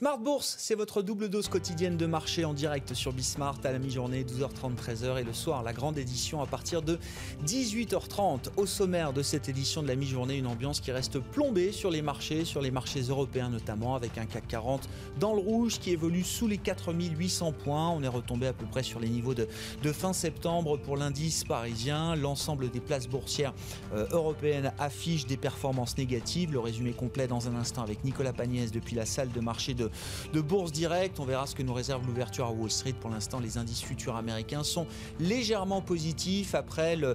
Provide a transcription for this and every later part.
Smart Bourse, c'est votre double dose quotidienne de marché en direct sur Bismart à la mi-journée, 12h30, 13h et le soir, la grande édition à partir de 18h30. Au sommaire de cette édition de la mi-journée, une ambiance qui reste plombée sur les marchés, sur les marchés européens notamment, avec un CAC 40 dans le rouge qui évolue sous les 4800 points. On est retombé à peu près sur les niveaux de, fin septembre pour l'indice parisien. L'ensemble des places boursières euh, européennes affichent des performances négatives. Le résumé complet dans un instant avec Nicolas Pagnès depuis la salle de marché de, bourse directe. On verra ce que nous réserve l'ouverture à Wall Street. Pour l'instant, les indices futurs américains sont légèrement positifs après le,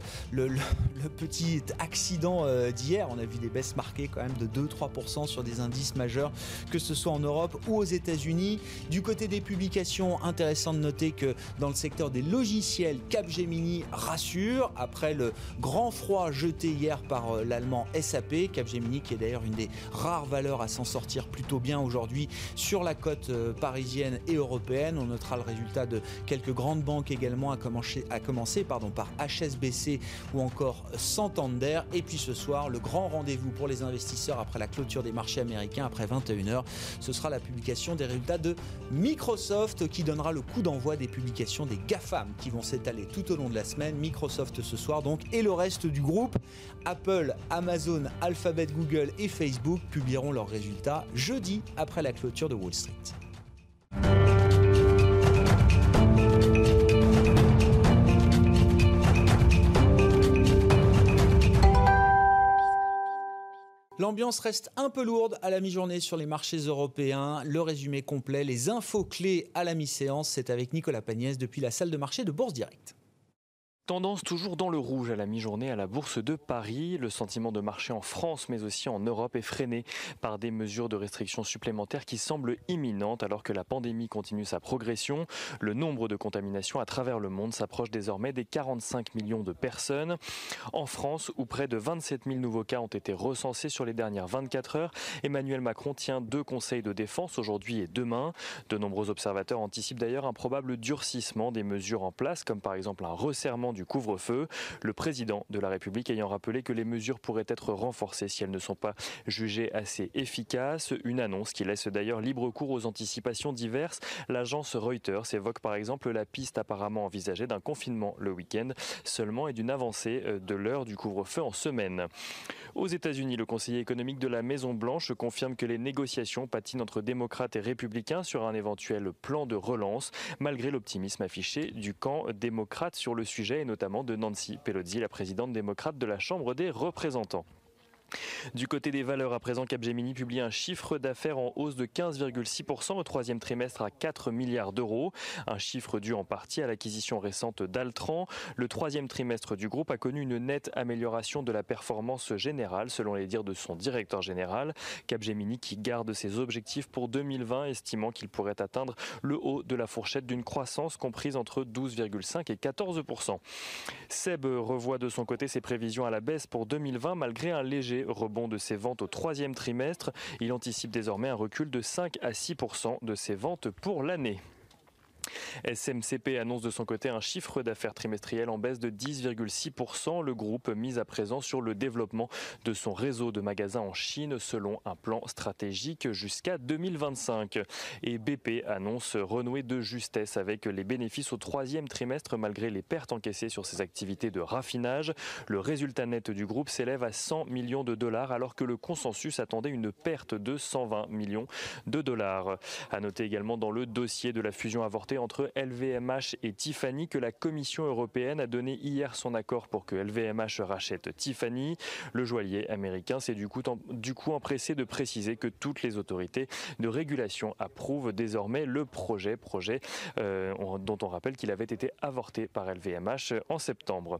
petit accident euh, d'hier. On a vu des baisses marquées quand même de 2-3% sur des indices majeurs, que ce soit en Europe ou aux États-Unis. Du côté des publications, intéressant de noter que dans le secteur des logiciels, Capgemini rassure après le grand froid jeté hier par euh, l'allemand SAP. Capgemini qui est d'ailleurs une des rares valeurs à s'en sortir plutôt bien aujourd'hui la côte euh, parisienne et européenne. On notera le résultat de quelques grandes banques également, à commencer, à commencer pardon, par HSBC ou encore Santander. Et puis ce soir, le grand rendez-vous pour les investisseurs après la clôture des marchés américains, après 21h, ce sera la publication des résultats de Microsoft qui donnera le coup d'envoi des publications des GAFAM qui vont s'étaler tout au long de la semaine. Microsoft ce soir donc et le reste du groupe. Apple, Amazon, Alphabet, Google et Facebook publieront leurs résultats jeudi après la clôture de Wall Street. L'ambiance reste un peu lourde à la mi-journée sur les marchés européens. Le résumé complet, les infos clés à la mi-séance, c'est avec Nicolas Pagnès depuis la salle de marché de Bourse Direct. Tendance toujours dans le rouge à la mi-journée à la Bourse de Paris. Le sentiment de marché en France mais aussi en Europe est freiné par des mesures de restriction supplémentaires qui semblent imminentes alors que la pandémie continue sa progression. Le nombre de contaminations à travers le monde s'approche désormais des 45 millions de personnes. En France, où près de 27 000 nouveaux cas ont été recensés sur les dernières 24 heures, Emmanuel Macron tient deux conseils de défense aujourd'hui et demain. De nombreux observateurs anticipent d'ailleurs un probable durcissement des mesures en place comme par exemple un resserrement du couvre-feu. Le président de la République ayant rappelé que les mesures pourraient être renforcées si elles ne sont pas jugées assez efficaces. Une annonce qui laisse d'ailleurs libre cours aux anticipations diverses. L'agence Reuters évoque par exemple la piste apparemment envisagée d'un confinement le week-end seulement et d'une avancée euh, de l'heure du couvre-feu en semaine. Aux États-Unis, le conseiller économique de la Maison-Blanche confirme que les négociations patinent entre démocrates et républicains sur un éventuel plan de relance, malgré l'optimisme affiché du camp démocrate sur le sujet notamment de Nancy Pelosi, la présidente démocrate de la Chambre des représentants. Du côté des valeurs, à présent, Capgemini publie un chiffre d'affaires en hausse de 15,6% au troisième trimestre à 4 milliards d'euros. Un chiffre dû en partie à l'acquisition récente d'Altran. Le troisième trimestre du groupe a connu une nette amélioration de la performance générale, selon les dires de son directeur général. Capgemini qui garde ses objectifs pour 2020, estimant qu'il pourrait atteindre le haut de la fourchette d'une croissance comprise entre 12,5 et 14%. Seb revoit de son côté ses prévisions à la baisse pour 2020 malgré un léger rebond de ses ventes au troisième trimestre. Il anticipe désormais un recul de 5 à 6% de ses ventes pour l'année. SMCP annonce de son côté un chiffre d'affaires trimestriel en baisse de 10,6%. Le groupe mise à présent sur le développement de son réseau de magasins en Chine selon un plan stratégique jusqu'à 2025. Et BP annonce renouer de justesse avec les bénéfices au troisième trimestre malgré les pertes encaissées sur ses activités de raffinage. Le résultat net du groupe s'élève à 100 millions de dollars alors que le consensus attendait une perte de 120 millions de dollars. Noter également dans le dossier de la fusion avortée entre LVMH et Tiffany que la Commission européenne a donné hier son accord pour que LVMH rachète Tiffany. Le joaillier américain s'est du coup, du coup empressé de préciser que toutes les autorités de régulation approuvent désormais le projet, projet euh, dont on rappelle qu'il avait été avorté par LVMH en septembre.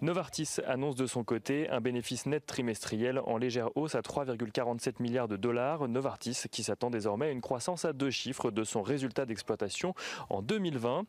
Novartis annonce de son côté un bénéfice net trimestriel en légère hausse à 3,47 milliards de dollars. Novartis qui s'attend désormais à une croissance à deux chiffres de son résultat d'exploitation en 2020.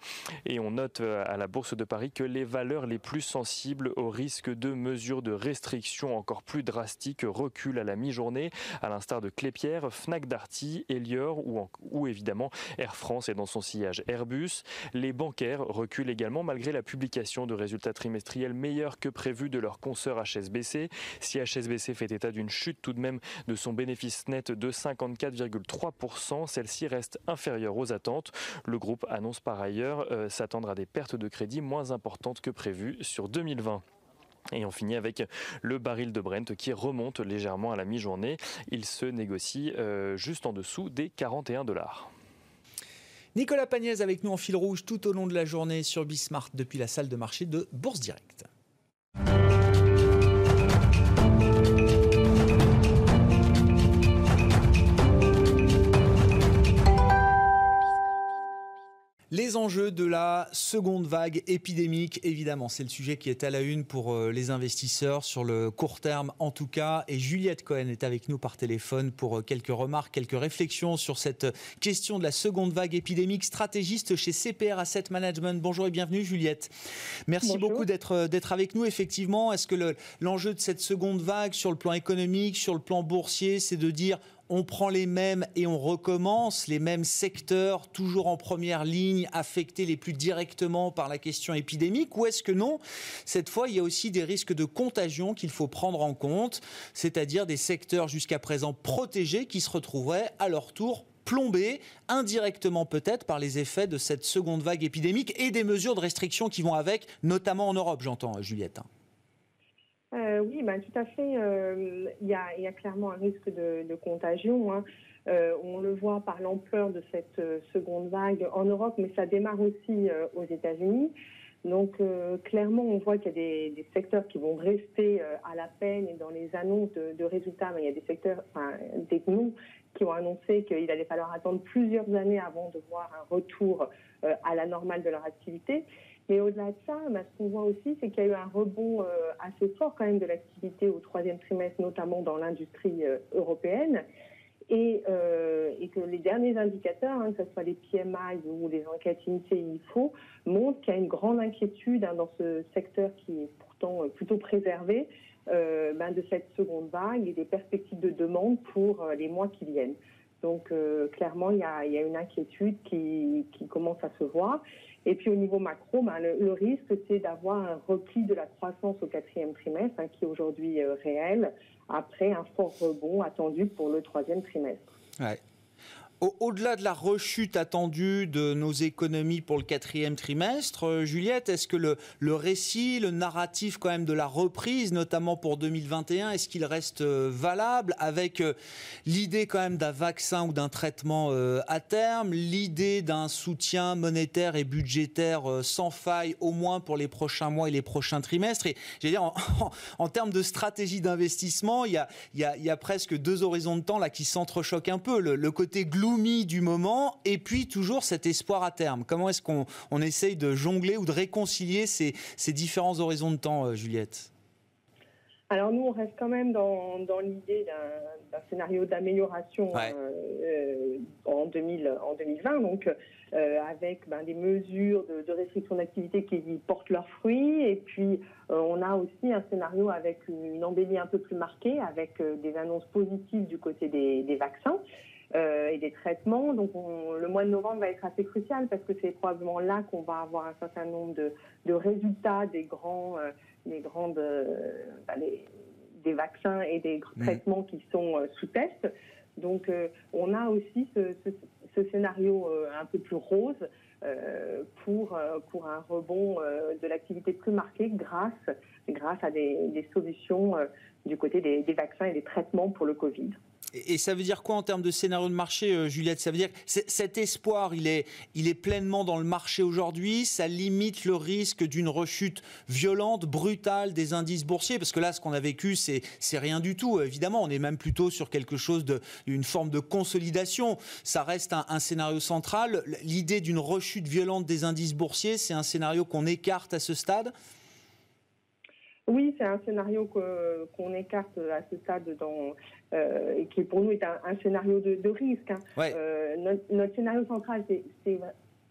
Et on note à la Bourse de Paris que les valeurs les plus sensibles au risque de mesures de restriction encore plus drastiques reculent à la mi-journée, à l'instar de Clépierre, Fnac Darty, Elior ou, ou évidemment Air France et dans son sillage Airbus. Les bancaires reculent également malgré la publication de résultats trimestriels meilleurs que prévus de leur consoeur HSBC. Si HSBC fait état d'une chute tout de même de son bénéfice net de 54,3%, celle-ci reste inférieure aux attentes. Le groupe annonce par ailleurs euh, s'attendre à des pertes de crédit moins importantes que prévues sur 2020. Et on finit avec le baril de Brent qui remonte légèrement à la mi-journée. Il se négocie euh, juste en dessous des 41 dollars. Nicolas Pagnès avec nous en fil rouge tout au long de la journée sur Bismart depuis la salle de marché de Bourse Directe. Les enjeux de la seconde vague épidémique, évidemment, c'est le sujet qui est à la une pour euh, les investisseurs sur le court terme en tout cas. Et Juliette Cohen est avec nous par téléphone pour euh, quelques remarques, quelques réflexions sur cette question de la seconde vague épidémique, stratégiste chez CPR Asset Management. Bonjour et bienvenue Juliette. Merci beaucoup d'être euh, d'être avec nous. Effectivement, est-ce que l'enjeu de cette seconde vague sur le plan économique, sur le plan boursier, c'est de dire on prend les mêmes et on recommence, les mêmes secteurs, toujours en première ligne, affectés les plus directement par la question épidémique, ou est-ce que non Cette fois, il y a aussi des risques de contagion qu'il faut prendre en compte, c'est-à-dire des secteurs jusqu'à présent protégés qui se retrouveraient à leur tour plombés indirectement peut-être par les effets de cette seconde vague épidémique et des mesures de restriction qui vont avec, notamment en Europe, j'entends, Juliette. Euh, oui, ben, tout à fait. Euh, il y, a, clairement un risque de, contagion. Hein. Euh, on le voit par l'ampleur de cette seconde vague en Europe, mais ça démarre aussi aux États-Unis. Donc clairement, on voit qu'il y a des, secteurs qui vont rester à la peine et dans les annonces de, résultats, il y a des secteurs, enfin, des noms qui ont annoncé qu'il allait falloir attendre plusieurs années avant de voir un retour à la normale de leur activité. Mais au-delà de ça, bah, ce qu'on voit aussi, c'est qu'il y a eu un rebond euh, assez fort quand même de l'activité au troisième trimestre, notamment dans l'industrie euh, européenne. Euh, et, que les derniers indicateurs, hein, que ce soit les PMI ou les enquêtes INSEE IFO, montrent qu'il y a une grande inquiétude hein, dans ce secteur qui est pourtant plutôt préservé ben, de cette seconde vague et des perspectives de demande pour les mois qui viennent. Donc clairement, il y, a, une inquiétude qui, qui commence à se voir. Et puis au niveau macro, ben, le, risque, c'est d'avoir un repli de la croissance au quatrième trimestre, hein, qui est aujourd'hui euh, réel, après un fort rebond attendu pour le troisième trimestre. Au-delà de la rechute attendue de nos économies pour le quatrième trimestre, euh, Juliette, est-ce que le, récit, le narratif quand même de la reprise, notamment pour 2021, est-ce qu'il reste euh, valable avec euh, l'idée quand même d'un vaccin ou d'un traitement à terme, l'idée d'un soutien monétaire et budgétaire sans faille au moins pour les prochains mois et les prochains trimestres? Et j'ai dire, en, termes de stratégie d'investissement, il y a, presque deux horizons de temps là qui s'entrechoquent un peu. Le, le côté global du moment et puis toujours cet espoir à terme Comment est-ce qu'on on essaye de jongler ou de réconcilier ces, ces différents horizons de temps, euh, Juliette? Alors nous, on reste quand même dans, dans l'idée d'un scénario d'amélioration euh, euh, en, 2000, en 2020, donc avec ben, des mesures de, de restriction d'activité qui portent leurs fruits. Et puis, on a aussi un scénario avec une, embellie un peu plus marquée, avec des annonces positives du côté des, des vaccins. Euh, et des traitements. Donc le mois de novembre va être assez crucial parce que c'est probablement là qu'on va avoir un certain nombre de, de résultats des grands, euh, des grandes, euh, bah, des vaccins et des mmh. traitements qui sont sous test. Donc on a aussi ce, ce, scénario un peu plus rose pour, pour un rebond de l'activité plus marquée grâce, grâce à des, des solutions du côté des, des vaccins et des traitements pour le Covid. Et ça veut dire quoi en termes de scénario de marché, euh, Juliette? Ça veut dire que cet espoir, il est, il est pleinement dans le marché aujourd'hui. Ça limite le risque d'une rechute violente, brutale des indices boursiers. Parce que là, ce qu'on a vécu, c'est rien du tout. Évidemment, on est même plutôt sur quelque chose d'une forme de consolidation. Ça reste un, un scénario central. L'idée d'une rechute violente des indices boursiers, c'est un scénario qu'on écarte à ce stade? Oui, c'est un scénario qu'on écarte à ce stade dans, euh, et qui pour nous est un, scénario de, risque. Hein. Euh, notre, scénario central, c'est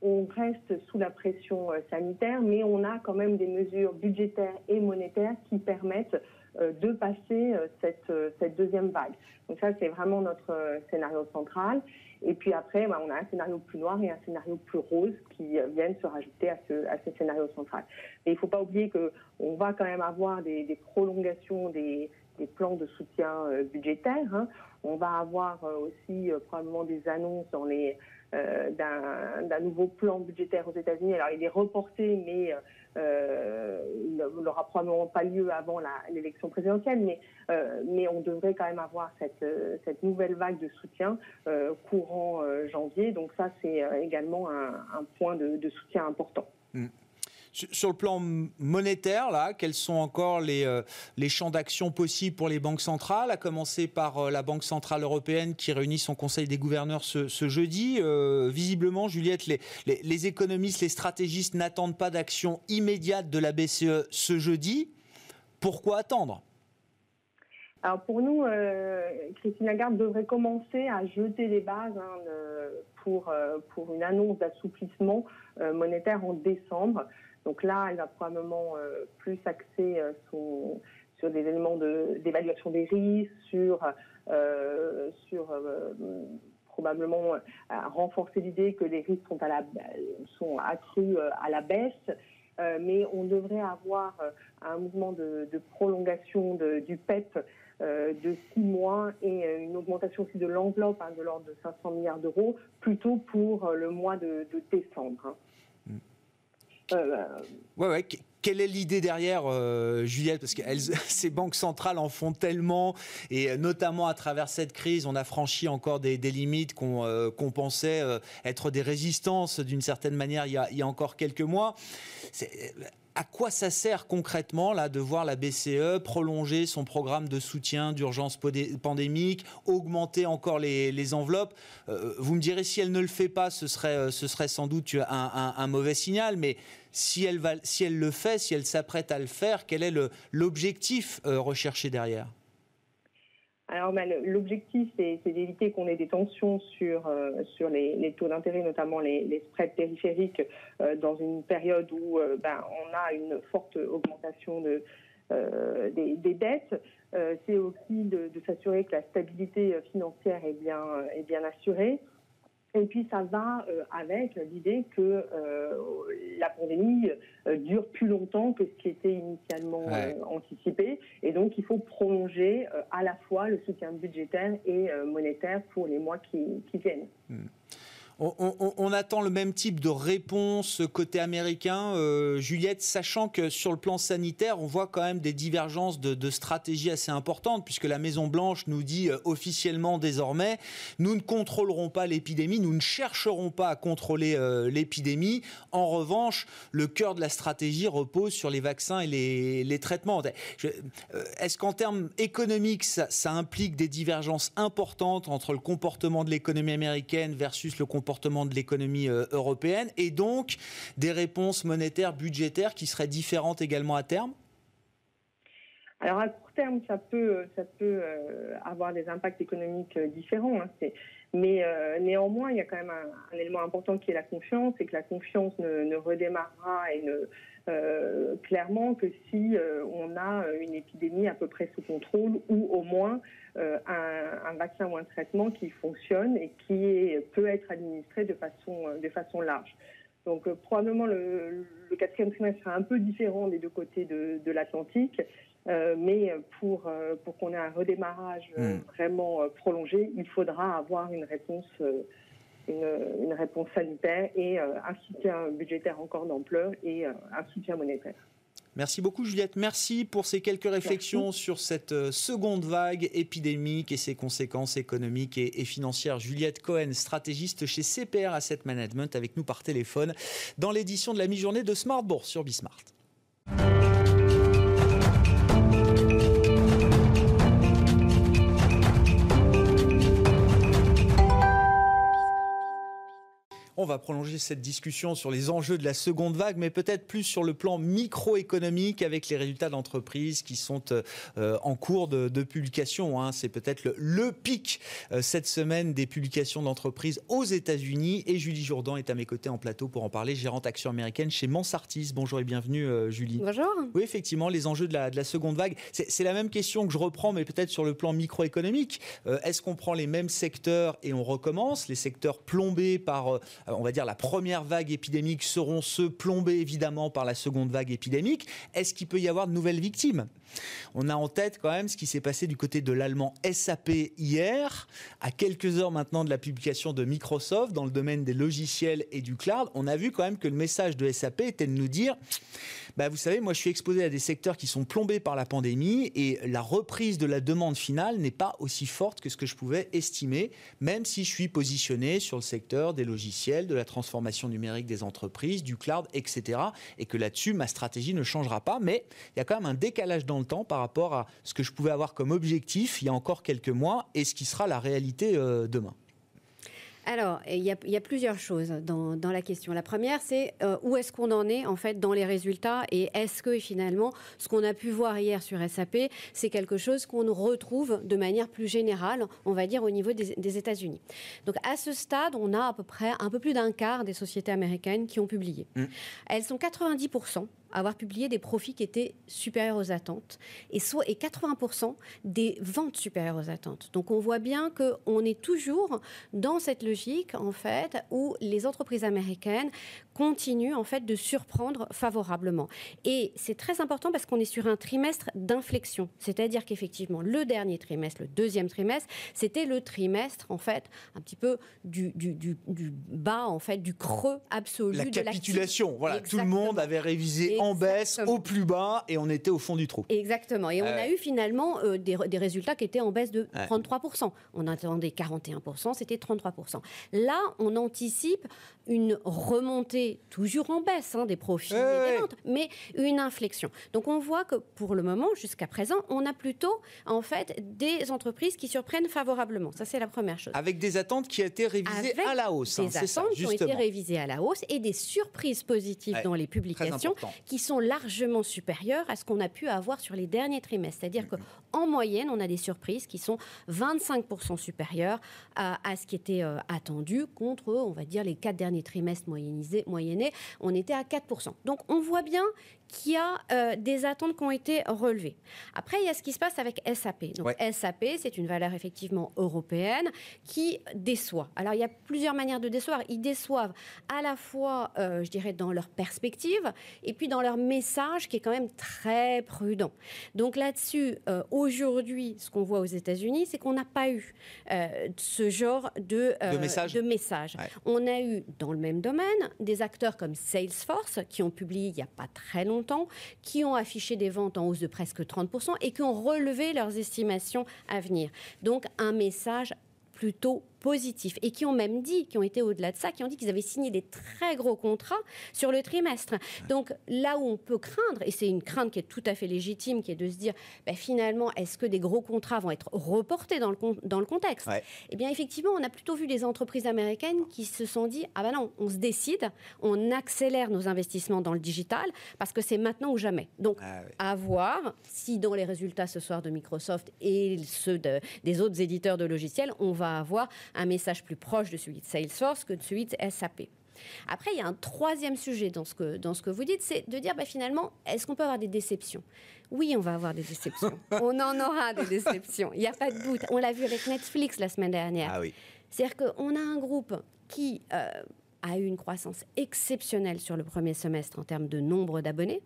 on reste sous la pression sanitaire, mais on a quand même des mesures budgétaires et monétaires qui permettent de passer cette, cette deuxième vague. Donc ça, c'est vraiment notre scénario central. Et puis après, bah, on a un scénario plus noir et un scénario plus rose qui euh, viennent se rajouter à ce, à ce scénario central. Et il ne faut pas oublier qu'on va quand même avoir des, des prolongations des, des, plans de soutien euh, budgétaire. Hein. On va avoir euh, aussi probablement des annonces dans les euh, d'un nouveau plan budgétaire aux États-Unis. Alors, il est reporté, mais euh, il n'aura probablement pas lieu avant l'élection présidentielle, mais, euh, on devrait quand même avoir cette, cette nouvelle vague de soutien courant janvier. Donc ça, c'est également un, point de, soutien important. Mm. Sur le plan monétaire, là, quels sont encore les, euh, les champs d'action possibles pour les banques centrales, à commencer par euh, la Banque centrale européenne qui réunit son conseil des gouverneurs ce, jeudi. Euh, visiblement, Juliette, les, économistes, les stratégistes n'attendent pas d'action immédiate de la BCE ce jeudi. Pourquoi attendre? Alors pour nous, Christine Lagarde devrait commencer à jeter les bases hein, pour une annonce d'assouplissement monétaire en décembre. Donc là, elle va probablement euh, plus axer euh, sur des éléments d'évaluation des risques, sur, euh, probablement renforcer l'idée que les risques sont, à la, sont accrus à la baisse. mais on devrait avoir un mouvement de, prolongation du PEP e de six mois et une augmentation aussi de l'enveloppe hein, de l'ordre de 500 milliards d'euros, plutôt pour le mois de, décembre. Euh, ouais, ouais. Quelle est l'idée derrière, euh, Juliette? Parce que ces banques centrales en font tellement, et notamment à travers cette crise, on a franchi encore des, limites qu'on euh, pensait être des résistances d'une certaine manière il y, a, encore quelques mois à quoi ça sert concrètement là de voir la BCE prolonger son programme de soutien d'urgence pandémique, augmenter encore les, enveloppes? Euh, Vous me direz si elle ne le fait pas, ce serait, euh, ce serait sans doute un, mauvais signal, mais si elle, va, si elle le fait, si elle s'apprête à le faire, quel est l'objectif euh, recherché derrière? Alors, ben, l'objectif, c'est d'éviter qu'on ait des tensions sur, euh, sur les, taux d'intérêt, notamment les, spreads périphériques, euh, dans une période où euh, ben, on a une forte augmentation de, des, dettes. c'est aussi de, de s'assurer que la stabilité financière est bien, est bien assurée. Et puis ça va euh, avec l'idée que euh, la pandémie euh, dure plus longtemps que ce qui était initialement anticipé. Et donc il faut prolonger à la fois le soutien budgétaire et monétaire pour les mois qui, viennent. Hmm. On, attend le même type de réponse côté américain, euh, Juliette, sachant que sur le plan sanitaire, on voit quand même des divergences de, stratégie assez importantes, puisque la Maison Blanche nous dit euh, officiellement désormais, nous ne contrôlerons pas l'épidémie, nous ne chercherons pas à contrôler euh, l'épidémie. En revanche, le cœur de la stratégie repose sur les vaccins et les, traitements. Est-ce qu'en termes économiques, ça, ça implique des divergences importantes entre le comportement de l'économie américaine versus le comportement comportement de l'économie euh, européenne et donc des réponses monétaires, budgétaires qui seraient différentes également à terme? Alors à court terme, ça peut, ça peut euh, avoir des impacts économiques euh, différents. Hein, mais néanmoins, il y a quand même un, élément important qui est la confiance, et que la confiance ne, redémarrera et ne, clairement que si on a une épidémie à peu près sous contrôle ou au moins euh, un, un, vaccin ou un traitement qui fonctionne et qui peut être administré de façon, euh, de façon large. Donc euh, probablement le, quatrième trimestre sera un peu différent des deux côtés de, l'Atlantique, mais pour, pour qu'on ait un redémarrage hmm. vraiment prolongé, il faudra avoir une réponse, une, une, réponse sanitaire et un soutien budgétaire encore d'ampleur et un soutien monétaire. Merci beaucoup Juliette. Merci pour ces quelques réflexions sur cette euh, seconde vague épidémique et ses conséquences économiques et, financières. Juliette Cohen, stratégiste chez CPR Asset Management, avec nous par téléphone dans l'édition de la mi-journée de Smart Bourse sur Bismart. On va prolonger cette discussion sur les enjeux de la seconde vague, mais peut-être plus sur le plan microéconomique avec les résultats d'entreprises qui sont euh, en cours de, publication. Hein. C'est peut-être le, pic euh, cette semaine des publications d'entreprises aux États-Unis. Et Julie Jourdan est à mes côtés en plateau pour en parler, gérante action américaine chez Mansartis. Bonjour et bienvenue, euh, Julie. Bonjour. Oui, effectivement, les enjeux de la, de la seconde vague. C'est la même question que je reprends, mais peut-être sur le plan microéconomique. Est-ce qu'on prend les mêmes secteurs et on recommence? Les secteurs plombés par, on va dire, la première vague épidémique seront ceux plombés évidemment par la seconde vague épidémique. Est-ce qu'il peut y avoir de nouvelles victimes? On a en tête quand même ce qui s'est passé du côté de l'allemand SAP hier, à quelques heures maintenant de la publication de Microsoft dans le domaine des logiciels et du cloud. On a vu quand même que le message de SAP était de nous dire bah, vous savez, moi je suis exposé à des secteurs qui sont plombés par la pandémie et la reprise de la demande finale n'est pas aussi forte que ce que je pouvais estimer, même si je suis positionné sur le secteur des logiciels, de la transformation numérique des entreprises, du cloud, etc. Et que là-dessus, ma stratégie ne changera pas, mais il y a quand même un décalage dans le temps par rapport à ce que je pouvais avoir comme objectif il y a encore quelques mois et ce qui sera la réalité euh, demain. Alors, il y, a, plusieurs choses dans, la question. La première, c'est euh, où est-ce qu'on en est en fait dans les résultats et est-ce que finalement ce qu'on a pu voir hier sur SAP, c'est quelque chose qu'on retrouve de manière plus générale, on va dire au niveau des, États-Unis. Donc à ce stade, on a à peu près un peu plus d'un quart des sociétés américaines qui ont publié. Mmh. Elles sont 90 avoir publié des profits qui étaient supérieurs aux attentes et, soit, et 80% des ventes supérieures aux attentes. Donc on voit bien qu'on est toujours dans cette logique en fait où les entreprises américaines continuent en fait de surprendre favorablement. Et c'est très important parce qu'on est sur un trimestre d'inflexion, c'est-à-dire qu'effectivement le dernier trimestre, le deuxième trimestre, c'était le trimestre en fait un petit peu du, du, du, bas en fait du creux absolu la capitulation. Voilà, tout le monde avait révisé en baisse, au plus bas, et on était au fond du trou. Exactement. Et on a eu finalement euh, des, résultats qui étaient en baisse de 33%. On attendait 41%, c'était 33%. Là, on anticipe une remontée toujours en baisse hein, des profits et des ventes, mais une inflexion. Donc on voit que pour le moment, jusqu'à présent, on a plutôt en fait des entreprises qui surprennent favorablement. Ça c'est la première chose. Avec des attentes qui ont été révisées à la hausse. Hein, des attentes qui ont été révisées à la hausse et des surprises positives dans les publications qui sont largement supérieures à ce qu'on a pu avoir sur les derniers trimestres. C'est-à-dire qu'en moyenne, on a des surprises qui sont 25% supérieures à, ce qui était euh, attendu contre, on va dire, les quatre derniers trimestres moyennés, on était à 4%. Donc on voit bien qu'il y a euh, des attentes qui ont été relevées. Après, il y a ce qui se passe avec SAP. Donc SAP, c'est une valeur effectivement européenne qui déçoit. Alors il y a plusieurs manières de décevoir. Ils déçoivent à la fois, euh, je dirais, dans leur perspective et puis dans leur message qui est quand même très prudent. Donc là-dessus, euh, aujourd'hui, ce qu'on voit aux États-Unis, c'est qu'on n'a pas eu ce genre de, de message. De message. On a eu dans le même domaine des acteurs comme Salesforce qui ont publié il n'y a pas très longtemps qui ont affiché des ventes en hausse de presque 30% et qui ont relevé leurs estimations à venir. Donc un message plutôt positifs et qui ont même dit, qui ont été au-delà de ça, qui ont dit qu'ils avaient signé des très gros contrats sur le trimestre. Donc là où on peut craindre, et c'est une crainte qui est tout à fait légitime, qui est de se dire ben, finalement, est-ce que des gros contrats vont être reportés dans le, dans le contexte Eh bien, effectivement, on a plutôt vu des entreprises américaines qui se sont dit ah ben non, on se décide, on accélère nos investissements dans le digital parce que c'est maintenant ou jamais. Donc, ah à voir si dans les résultats ce soir de Microsoft et ceux des autres éditeurs de logiciels, on va avoir un message plus proche de celui de Salesforce que de celui de SAP. Après, il y a un troisième sujet dans ce que, dans ce que vous dites, c'est de dire bah, finalement, est-ce qu'on peut avoir des déceptions? Oui, on va avoir des déceptions. on en aura des déceptions. Il n'y a pas de doute. On l'a vu avec Netflix la semaine dernière. Ah oui. C'est-à-dire qu'on a un groupe qui euh, a eu une croissance exceptionnelle sur le premier semestre en termes de nombre d'abonnés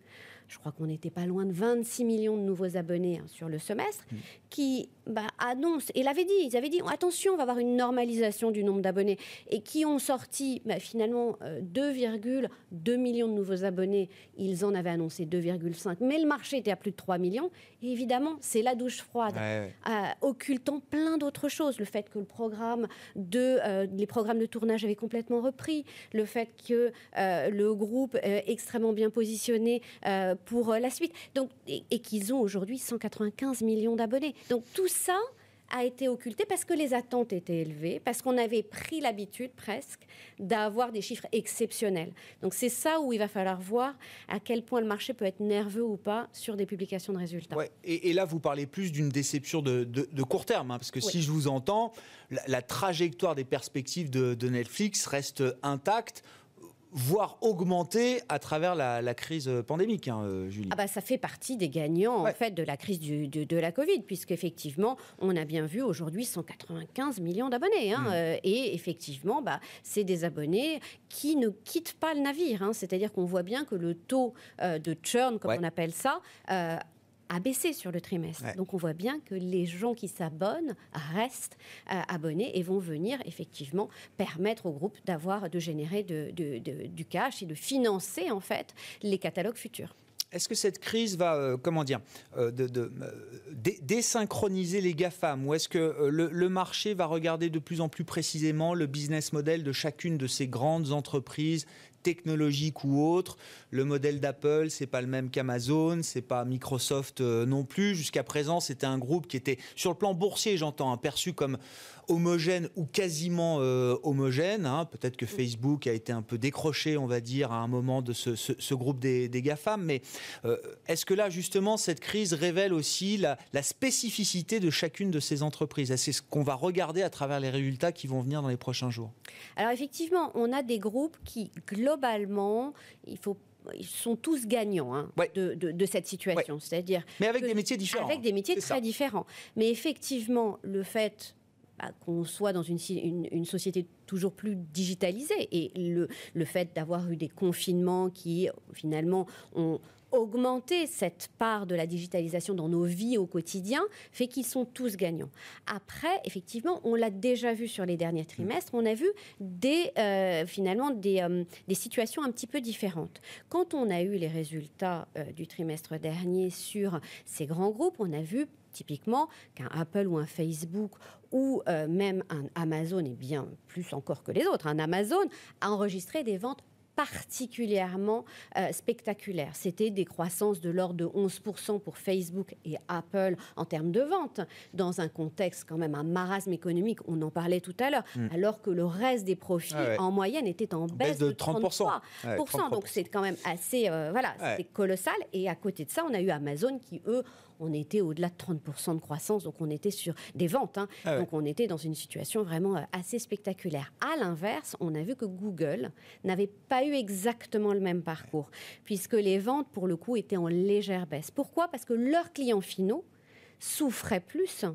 je crois qu'on n'était pas loin de 26 millions de nouveaux abonnés hein, sur le semestre, mm. qui bah, annoncent, et l'avaient dit, ils avaient dit, attention, on va avoir une normalisation du nombre d'abonnés, et qui ont sorti bah, finalement 2,2 euh, millions de nouveaux abonnés, ils en avaient annoncé 2,5, mais le marché était à plus de 3 millions, et évidemment, c'est la douche froide, euh, occultant plein d'autres choses, le fait que le programme de, euh, les programmes de tournage avaient complètement repris, le fait que le groupe extrêmement bien positionné pour euh, la suite. Donc, et, qu'ils ont aujourd'hui 195 millions d'abonnés. Donc tout ça a été occulté parce que les attentes étaient élevées, parce qu'on avait pris l'habitude presque d'avoir des chiffres exceptionnels. Donc c'est ça où il va falloir voir à quel point le marché peut être nerveux ou pas sur des publications de résultats. Ouais, et, là, vous parlez plus d'une déception de, court terme, hein, parce que si je vous entends, la, trajectoire des perspectives de, de Netflix reste intacte voire augmenter à travers la, crise pandémique, hein, euh, Julie. Ah bah, ça fait partie des gagnants en fait de la crise de, la Covid, puisqu'effectivement, on a bien vu aujourd'hui 195 millions d'abonnés. Hein, mm. euh, et effectivement, bah, c'est des abonnés qui ne quittent pas le navire. Hein. C'est-à-dire qu'on voit bien que le taux euh, de churn, comme on appelle ça, a baissé sur le trimestre. Donc on voit bien que les gens qui s'abonnent restent euh, abonnés et vont venir effectivement permettre au groupe d'avoir, de générer du cash et de financer en fait les catalogues futurs. Est-ce que cette crise va, euh, comment dire, euh, de, désynchroniser les GAFAM Ou est-ce que le, marché va regarder de plus en plus précisément le business model de chacune de ces grandes entreprises technologiques ou autres? Le modèle d'Apple, c'est pas le même qu'Amazon, c'est pas Microsoft euh, non plus. Jusqu'à présent, c'était un groupe qui était sur le plan boursier, j'entends, perçu comme homogène ou quasiment euh, homogène. Hein. Peut-être que Facebook a été un peu décroché, on va dire, à un moment de ce, groupe des, GAFAM. Mais euh, est-ce que là, justement, cette crise révèle aussi la, la spécificité de chacune de ces entreprises? C'est ce qu'on va regarder à travers les résultats qui vont venir dans les prochains jours? Alors effectivement, on a des groupes qui, globalement, il faut ils sont tous gagnants hein, de, cette situation. C'est-à-dire. Mais avec des métiers différents. Avec des métiers très différents. Mais effectivement, le fait bah, qu'on soit dans une, société toujours plus digitalisée et le, fait d'avoir eu des confinements qui finalement ont augmenter cette part de la digitalisation dans nos vies au quotidien fait qu'ils sont tous gagnants. Après, effectivement, on l'a déjà vu sur les derniers trimestres, on a vu des, euh, finalement des, euh, des, situations un petit peu différentes. Quand on a eu les résultats euh, du trimestre dernier sur ces grands groupes, on a vu typiquement qu'un Apple ou un Facebook ou même un Amazon, et bien plus encore que les autres, un Amazon a enregistré des ventes particulièrement euh, spectaculaire. C'était des croissances de l'ordre de 11% pour Facebook et Apple en termes de ventes, dans un contexte quand même un marasme économique, on en parlait tout à l'heure, hmm. alors que le reste des profits ah en moyenne était en baisse, de, 33%. Donc c'est quand même assez, euh, voilà, c'est colossal. Et à côté de ça, on a eu Amazon qui, eux, on était au-delà de 30% de croissance, donc on était sur des ventes. Hein. Ah donc on était dans une situation vraiment euh, assez spectaculaire. À l'inverse, on a vu que Google n'avait pas eu exactement le même parcours, puisque les ventes, pour le coup, étaient en légère baisse. Pourquoi? Parce que leurs clients finaux souffraient plus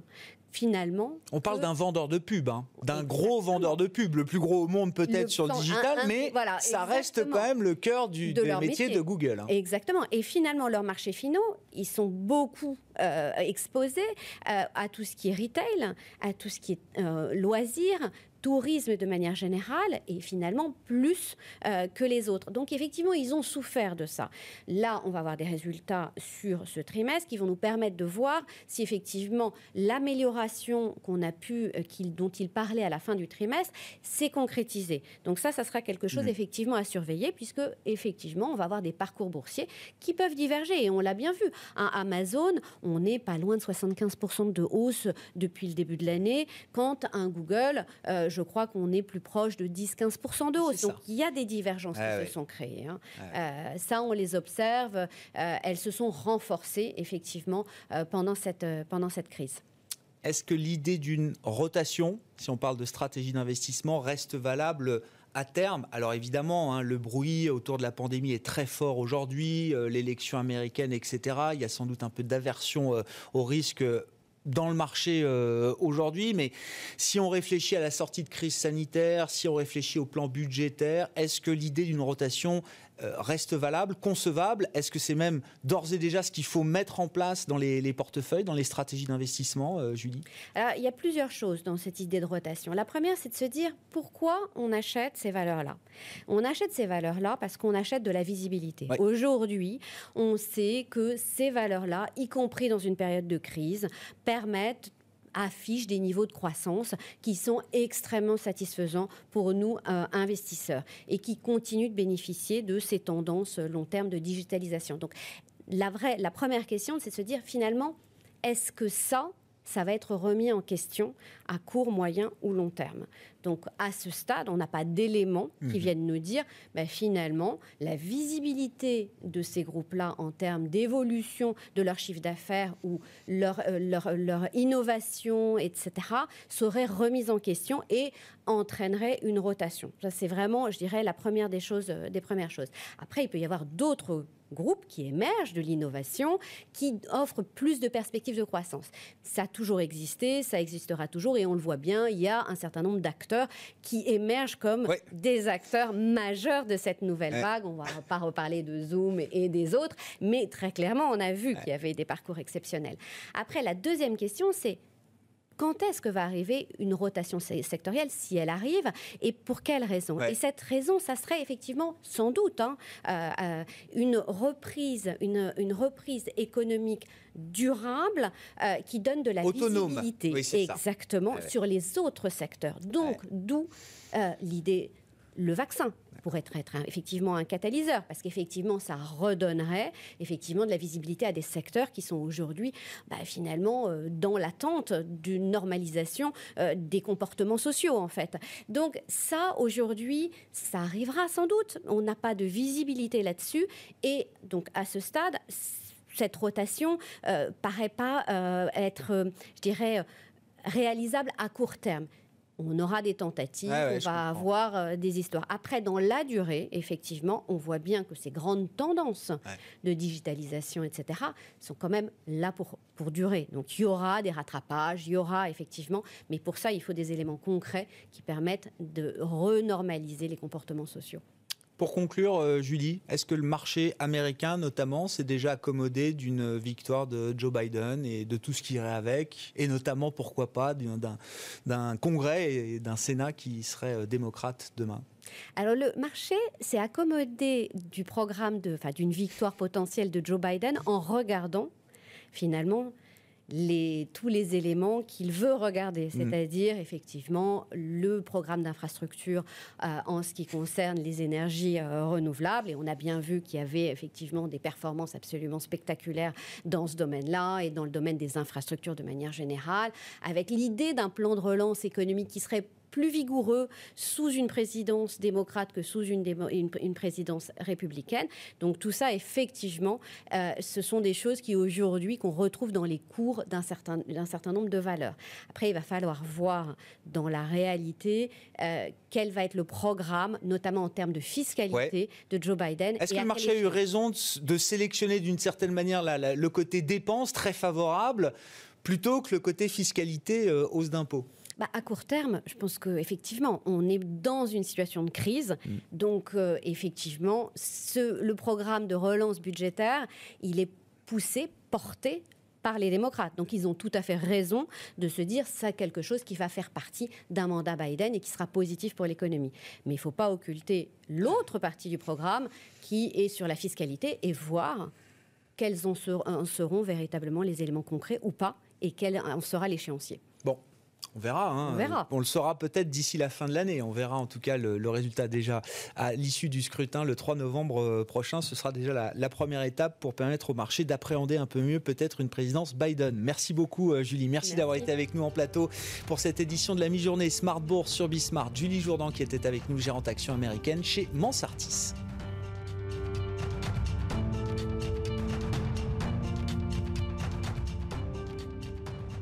finalement. On parle d'un vendeur de pub, hein. d'un gros vendeur de pub, le plus gros au monde peut-être sur le digital, mais ça reste quand même le cœur du, de métier, de Google. Hein. Exactement. Et finalement, leurs marchés finaux, ils sont beaucoup euh, exposés euh, à tout ce qui est retail, à tout ce qui est euh, loisirs, tourisme de manière générale et finalement plus euh, que les autres. Donc effectivement, ils ont souffert de ça. Là, on va avoir des résultats sur ce trimestre qui vont nous permettre de voir si effectivement l'amélioration qu'on a pu, euh, dont il parlait à la fin du trimestre, s'est concrétisée. Donc ça, ça sera quelque chose mmh. effectivement à surveiller puisque effectivement, on va avoir des parcours boursiers qui peuvent diverger et on l'a bien vu. Un Amazon, on n'est pas loin de 75% de hausse depuis le début de l'année, quand un Google, euh, je crois qu'on est plus proche de 10-15% de hausse. Donc il y a des divergences ah qui se sont créées. Hein. Euh, ça, on les observe. Euh, elles se sont renforcées, effectivement, euh, pendant, cette, pendant cette crise. Est-ce que l'idée d'une rotation, si on parle de stratégie d'investissement, reste valable à terme, alors évidemment, hein, le bruit autour de la pandémie est très fort aujourd'hui, l'élection américaine, etc. Il y a sans doute un peu d'aversion au risque dans le marché euh, aujourd'hui, mais si on réfléchit à la sortie de crise sanitaire, si on réfléchit au plan budgétaire, est-ce que l'idée d'une rotation reste valable, concevable? Est-ce que c'est même d'ores et déjà ce qu'il faut mettre en place dans les, portefeuilles, dans les stratégies d'investissement, euh, Julie? Alors, il y a plusieurs choses dans cette idée de rotation. La première, c'est de se dire pourquoi on achète ces valeurs-là? On achète ces valeurs-là parce qu'on achète de la visibilité. Aujourd'hui, on sait que ces valeurs-là, y compris dans une période de crise, permettent affiche des niveaux de croissance qui sont extrêmement satisfaisants pour nous, euh, investisseurs, et qui continuent de bénéficier de ces tendances long terme de digitalisation. Donc, la, vraie, la première question, c'est de se dire finalement, est-ce que ça, ça va être remis en question à court, moyen ou long terme. Donc à ce stade, on n'a pas d'éléments qui mhm. viennent nous dire ben, finalement la visibilité de ces groupes-là en termes d'évolution de leur chiffre d'affaires ou leur, euh, leur, leur, innovation, etc., serait remise en question et entraînerait une rotation. Ça, c'est vraiment, je dirais, la première des choses, euh, des premières choses. Après, il peut y avoir d'autres groupes qui émergent de l'innovation, qui offrent plus de perspectives de croissance. Ça a toujours existé, ça existera toujours, et on le voit bien, il y a un certain nombre d'acteurs qui émergent comme des acteurs majeurs de cette nouvelle vague. On ne va pas reparler de Zoom et des autres, mais très clairement, on a vu qu'il y avait des parcours exceptionnels. Après, la deuxième question, c'est quand est-ce que va arriver une rotation sectorielle, si elle arrive, et pour quelle raison? Et cette raison, ça serait effectivement, sans doute, hein, euh, euh, une reprise, une, reprise économique durable euh, qui donne de la visibilité, exactement, sur les autres secteurs. Donc, d'où l'idée, le vaccin pourrait être, effectivement un catalyseur, parce qu'effectivement, ça redonnerait effectivement de la visibilité à des secteurs qui sont aujourd'hui bah, finalement euh, dans l'attente d'une normalisation euh, des comportements sociaux, en fait. Donc ça, aujourd'hui, ça arrivera sans doute. On n'a pas de visibilité là-dessus. Et donc, à ce stade, cette rotation euh, paraît pas euh, être, je dirais, réalisable à court terme on aura des tentatives, on va avoir euh, des histoires. Après, dans la durée, effectivement, on voit bien que ces grandes tendances de digitalisation, etc., sont quand même là pour, pour durer. Donc il y aura des rattrapages, il y aura effectivement, mais pour ça, il faut des éléments concrets qui permettent de renormaliser les comportements sociaux. Pour conclure, euh, Julie, est-ce que le marché américain, notamment, s'est déjà accommodé d'une victoire de Joe Biden et de tout ce qui irait avec, et notamment, pourquoi pas, d'un Congrès et d'un Sénat qui serait euh, démocrate demain? Alors le marché s'est accommodé du programme d'une victoire potentielle de Joe Biden en regardant finalement tous les éléments qu'il veut regarder, mm. c'est-à-dire effectivement le programme d'infrastructure euh, en ce qui concerne les énergies euh, renouvelables. Et on a bien vu qu'il y avait effectivement des performances absolument spectaculaires dans ce domaine-là et dans le domaine des infrastructures de manière générale, avec l'idée d'un plan de relance économique qui serait plus vigoureux sous une présidence démocrate que sous une, une, présidence républicaine. Donc tout ça, effectivement, euh, ce sont des choses qui aujourd'hui qu'on retrouve dans les cours d'un certain, certain nombre de valeurs. Après, il va falloir voir dans la réalité euh, quel va être le programme, notamment en termes de fiscalité de Joe Biden. Est-ce que le marché a eu raison de, sélectionner d'une certaine manière le côté dépenses très favorable plutôt que le côté fiscalité euh, hausse d'impôts? Bah, à court terme, je pense qu'effectivement, on est dans une situation de crise. Mm. Donc, euh, effectivement, ce, le programme de relance budgétaire, il est poussé, porté par les démocrates. Donc ils ont tout à fait raison de se dire c'est quelque chose qui va faire partie d'un mandat Biden et qui sera positif pour l'économie. Mais il ne faut pas occulter l'autre partie du programme qui est sur la fiscalité et voir quels en seront véritablement les éléments concrets ou pas et quel en sera l'échéancier. On verra, hein. on verra. On le saura peut-être d'ici la fin de l'année. On verra en tout cas le, résultat déjà à l'issue du scrutin le 3 novembre euh, prochain. Ce sera déjà la, première étape pour permettre au marché d'appréhender un peu mieux peut-être une présidence Biden. Merci beaucoup euh, Julie. Merci, d'avoir été avec nous en plateau pour cette édition de la mi-journée Smart Bourse sur Bismart. Julie Jourdan qui était avec nous, gérante action américaine chez Mansartis.